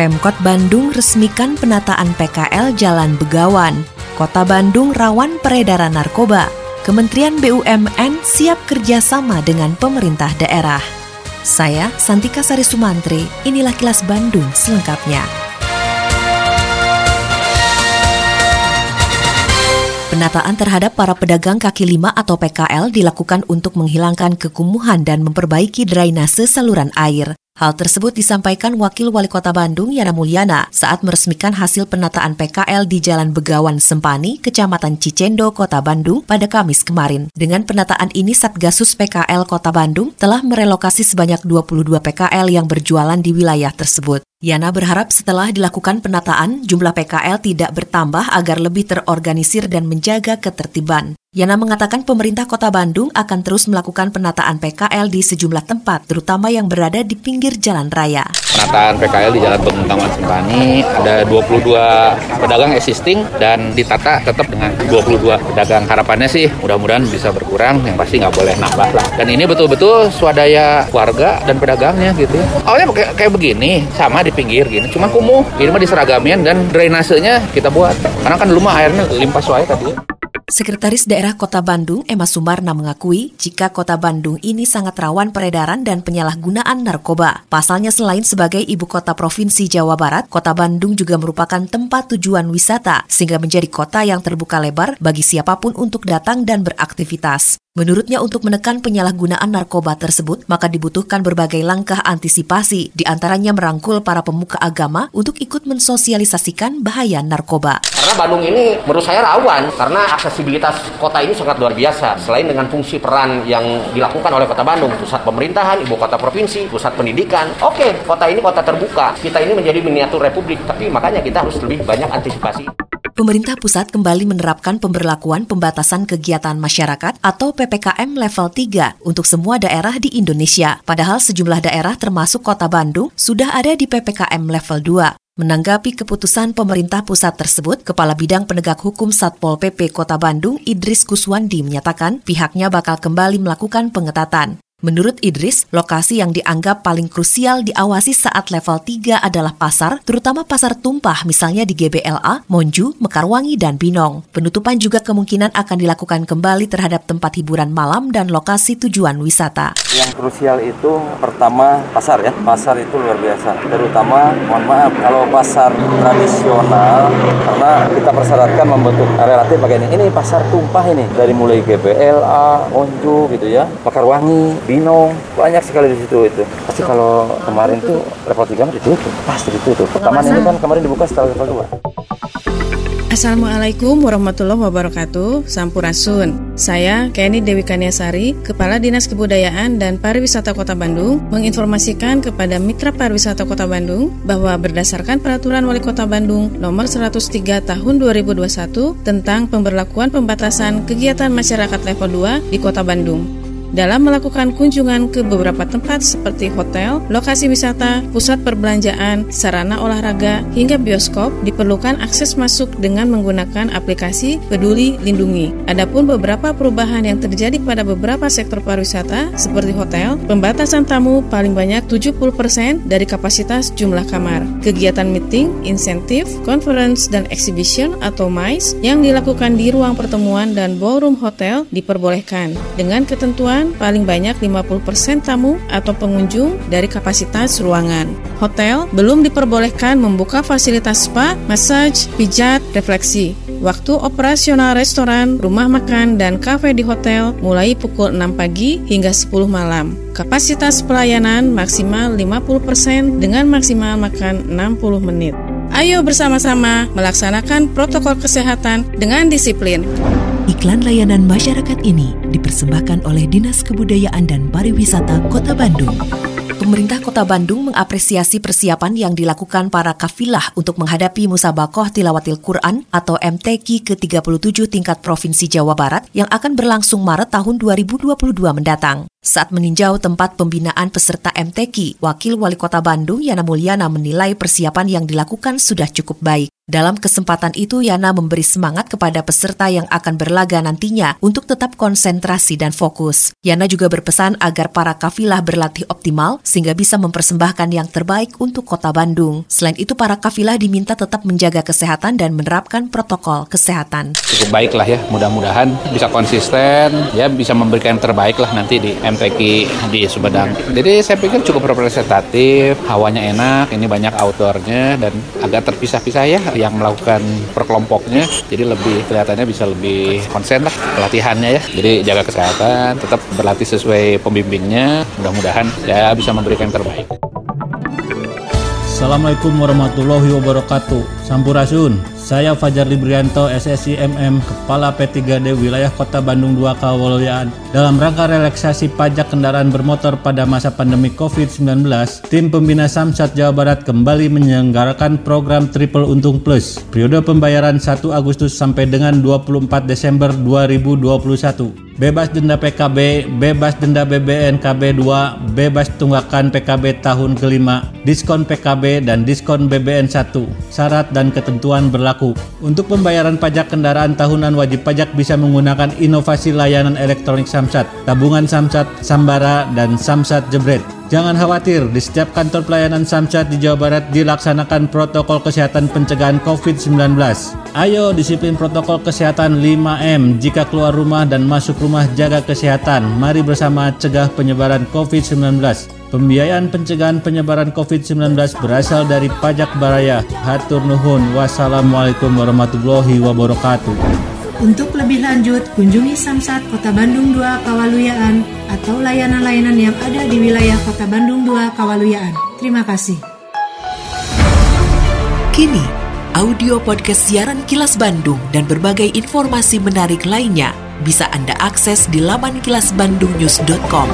Pemkot Bandung resmikan penataan PKL Jalan Begawan. Kota Bandung rawan peredaran narkoba. Kementerian BUMN siap kerjasama dengan pemerintah daerah. Saya Santika Sari Sumantri, inilah kilas Bandung selengkapnya. Penataan terhadap para pedagang kaki lima atau PKL dilakukan untuk menghilangkan kekumuhan dan memperbaiki drainase saluran air. Hal tersebut disampaikan Wakil Wali Kota Bandung Yana Mulyana saat meresmikan hasil penataan PKL di Jalan Begawan Sempani, Kecamatan Cicendo, Kota Bandung pada Kamis kemarin. Dengan penataan ini Satgasus PKL Kota Bandung telah merelokasi sebanyak 22 PKL yang berjualan di wilayah tersebut. Yana berharap setelah dilakukan penataan, jumlah PKL tidak bertambah agar lebih terorganisir dan menjaga ketertiban. Yana mengatakan pemerintah kota Bandung akan terus melakukan penataan PKL di sejumlah tempat, terutama yang berada di pinggir jalan raya. Penataan PKL di Jalan Pemutaman Sempani ada 22 pedagang existing dan ditata tetap dengan 22 pedagang. Harapannya sih mudah-mudahan bisa berkurang, yang pasti nggak boleh nambah lah. Dan ini betul-betul swadaya warga dan pedagangnya gitu. Awalnya kayak, kayak begini, sama di pinggir gini, cuma kumuh. Ini mah diseragamin dan drainasenya kita buat. Karena kan dulu mah airnya limpah suai tadi. Sekretaris Daerah Kota Bandung, Emma Sumarna mengakui jika Kota Bandung ini sangat rawan peredaran dan penyalahgunaan narkoba. Pasalnya selain sebagai ibu kota Provinsi Jawa Barat, Kota Bandung juga merupakan tempat tujuan wisata, sehingga menjadi kota yang terbuka lebar bagi siapa pun untuk datang dan beraktivitas. Menurutnya untuk menekan penyalahgunaan narkoba tersebut, maka dibutuhkan berbagai langkah antisipasi, di antaranya merangkul para pemuka agama untuk ikut mensosialisasikan bahaya narkoba. Karena Bandung ini menurut saya rawan, karena aksesibilitas kota ini sangat luar biasa. Selain dengan fungsi peran yang dilakukan oleh kota Bandung, pusat pemerintahan, ibu kota provinsi, pusat pendidikan. Oke, kota ini kota terbuka. Kita ini menjadi miniatur republik, tapi makanya kita harus lebih banyak antisipasi. Pemerintah pusat kembali menerapkan pemberlakuan pembatasan kegiatan masyarakat atau PPKM level 3 untuk semua daerah di Indonesia. Padahal sejumlah daerah termasuk kota Bandung sudah ada di PPKM level 2. Menanggapi keputusan pemerintah pusat tersebut, Kepala Bidang Penegak Hukum Satpol PP Kota Bandung Idris Kuswandi menyatakan pihaknya bakal kembali melakukan pengetatan. Menurut Idris, lokasi yang dianggap paling krusial diawasi saat level 3 adalah pasar, terutama pasar tumpah misalnya di GBLA, Monju, Mekarwangi, dan Binong. Penutupan juga kemungkinan akan dilakukan kembali terhadap tempat hiburan malam dan lokasi tujuan wisata. Yang krusial itu pertama pasar ya, pasar itu luar biasa. Terutama, mohon maaf, kalau pasar tradisional, karena kita persyaratkan membentuk relatif bagian ini, ini pasar tumpah ini, dari mulai GBLA, Monju gitu ya, Mekarwangi, Binong banyak sekali di situ itu. Pasti kalau kemarin tuh level 3 ditutup. Pasti ditutup. Pertama ini kan kemarin dibuka setelah level 2 Assalamualaikum warahmatullahi wabarakatuh. Sampurasun. Saya Kenny Dewi Kaniasari Kepala Dinas Kebudayaan dan Pariwisata Kota Bandung Menginformasikan kepada Mitra Pariwisata Kota Bandung Bahwa berdasarkan Peraturan Wali Kota Bandung Nomor 103 Tahun 2021 Tentang pemberlakuan pembatasan kegiatan masyarakat level 2 di Kota Bandung dalam melakukan kunjungan ke beberapa tempat seperti hotel, lokasi wisata, pusat perbelanjaan, sarana olahraga, hingga bioskop diperlukan akses masuk dengan menggunakan aplikasi Peduli Lindungi. Adapun beberapa perubahan yang terjadi pada beberapa sektor pariwisata seperti hotel, pembatasan tamu paling banyak 70% dari kapasitas jumlah kamar. Kegiatan meeting, insentif, conference, dan exhibition atau MICE yang dilakukan di ruang pertemuan dan ballroom hotel diperbolehkan dengan ketentuan paling banyak 50% tamu atau pengunjung dari kapasitas ruangan. Hotel belum diperbolehkan membuka fasilitas spa, massage, pijat, refleksi. Waktu operasional restoran, rumah makan, dan kafe di hotel mulai pukul 6 pagi hingga 10 malam. Kapasitas pelayanan maksimal 50% dengan maksimal makan 60 menit. Ayo bersama-sama melaksanakan protokol kesehatan dengan disiplin. Iklan layanan masyarakat ini dipersembahkan oleh Dinas Kebudayaan dan Pariwisata Kota Bandung. Pemerintah Kota Bandung mengapresiasi persiapan yang dilakukan para kafilah untuk menghadapi Musabakoh Tilawatil Quran atau MTQ ke-37 tingkat Provinsi Jawa Barat yang akan berlangsung Maret tahun 2022 mendatang. Saat meninjau tempat pembinaan peserta MTQ, Wakil Wali Kota Bandung Yana Mulyana menilai persiapan yang dilakukan sudah cukup baik. Dalam kesempatan itu, Yana memberi semangat kepada peserta yang akan berlaga nantinya untuk tetap konsentrasi dan fokus. Yana juga berpesan agar para kafilah berlatih optimal sehingga bisa mempersembahkan yang terbaik untuk kota Bandung. Selain itu, para kafilah diminta tetap menjaga kesehatan dan menerapkan protokol kesehatan. Cukup baik lah ya, mudah-mudahan bisa konsisten, ya bisa memberikan yang terbaik lah nanti di MTQ di Sumedang. Jadi saya pikir cukup representatif, hawanya enak, ini banyak outdoornya dan agak terpisah-pisah ya yang melakukan perkelompoknya jadi lebih kelihatannya bisa lebih konsen lah pelatihannya ya. Jadi jaga kesehatan tetap berlatih sesuai pembimbingnya. Mudah-mudahan ya bisa memberikan terbaik Assalamualaikum warahmatullahi wabarakatuh Sampurasun saya Fajar Librianto, SSI MM, Kepala P3D Wilayah Kota Bandung 2 Kawalyaan. Dalam rangka relaksasi pajak kendaraan bermotor pada masa pandemi COVID-19, tim pembina Samsat Jawa Barat kembali menyelenggarakan program Triple Untung Plus. Periode pembayaran 1 Agustus sampai dengan 24 Desember 2021 bebas denda PKB, bebas denda BBN KB2, bebas tunggakan PKB tahun kelima, diskon PKB dan diskon BBN 1. Syarat dan ketentuan berlaku. Untuk pembayaran pajak kendaraan tahunan wajib pajak bisa menggunakan inovasi layanan elektronik Samsat, tabungan Samsat, Sambara, dan Samsat Jebret. Jangan khawatir, di setiap kantor pelayanan Samsat di Jawa Barat dilaksanakan protokol kesehatan pencegahan COVID-19. Ayo disiplin protokol kesehatan 5M. Jika keluar rumah dan masuk rumah jaga kesehatan. Mari bersama cegah penyebaran COVID-19. Pembiayaan pencegahan penyebaran COVID-19 berasal dari pajak baraya. Hatur nuhun. Wassalamualaikum warahmatullahi wabarakatuh. Untuk lebih lanjut, kunjungi Samsat Kota Bandung 2 Kawaluyaan atau layanan-layanan yang ada di wilayah Kota Bandung 2 Kawaluyaan. Terima kasih. Kini, audio podcast siaran Kilas Bandung dan berbagai informasi menarik lainnya bisa Anda akses di laman kilasbandungnews.com.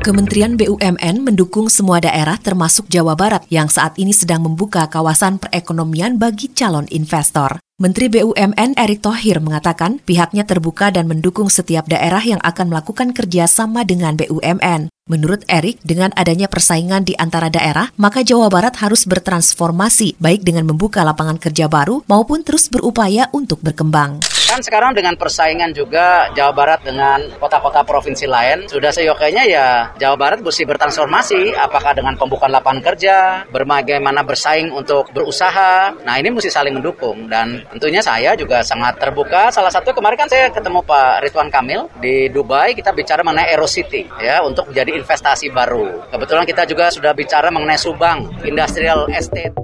Kementerian BUMN mendukung semua daerah termasuk Jawa Barat yang saat ini sedang membuka kawasan perekonomian bagi calon investor. Menteri BUMN Erick Thohir mengatakan pihaknya terbuka dan mendukung setiap daerah yang akan melakukan kerjasama dengan BUMN. Menurut Erick, dengan adanya persaingan di antara daerah, maka Jawa Barat harus bertransformasi, baik dengan membuka lapangan kerja baru maupun terus berupaya untuk berkembang. Kan sekarang dengan persaingan juga Jawa Barat dengan kota-kota provinsi lain, sudah seyoknya ya Jawa Barat mesti bertransformasi, apakah dengan pembukaan lapangan kerja, bagaimana bersaing untuk berusaha. Nah ini mesti saling mendukung dan tentunya saya juga sangat terbuka. Salah satu kemarin kan saya ketemu Pak Ridwan Kamil di Dubai, kita bicara mengenai Aero City ya untuk menjadi investasi baru. Kebetulan kita juga sudah bicara mengenai Subang Industrial Estate.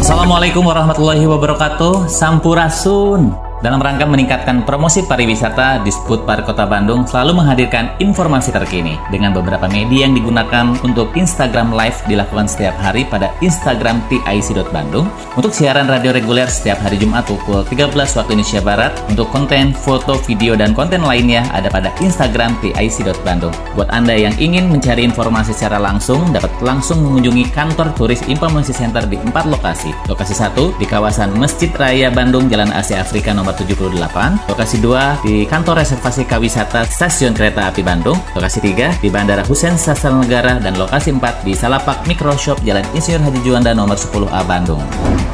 Assalamualaikum warahmatullahi wabarakatuh. Sampurasun. Dalam rangka meningkatkan promosi pariwisata, Disput Park Kota Bandung selalu menghadirkan informasi terkini dengan beberapa media yang digunakan untuk Instagram Live dilakukan setiap hari pada Instagram TIC.Bandung. Untuk siaran radio reguler setiap hari Jumat pukul 13 waktu Indonesia Barat. Untuk konten, foto, video, dan konten lainnya ada pada Instagram TIC.Bandung. Buat Anda yang ingin mencari informasi secara langsung, dapat langsung mengunjungi kantor turis Informasi Center di empat lokasi. Lokasi satu di kawasan Masjid Raya Bandung, Jalan Asia Afrika nomor 78, lokasi 2 di kantor reservasi kawisata Stasiun Kereta Api Bandung, lokasi 3 di Bandara Husein Sastra Negara, dan lokasi 4 di Salapak Microshop Jalan Insinyur Haji Juanda nomor 10A Bandung.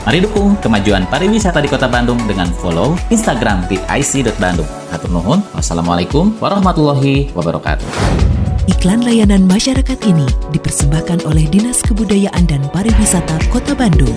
Mari dukung kemajuan pariwisata di Kota Bandung dengan follow Instagram di ic.bandung. Atur nuhun, wassalamualaikum warahmatullahi wabarakatuh. Iklan layanan masyarakat ini dipersembahkan oleh Dinas Kebudayaan dan Pariwisata Kota Bandung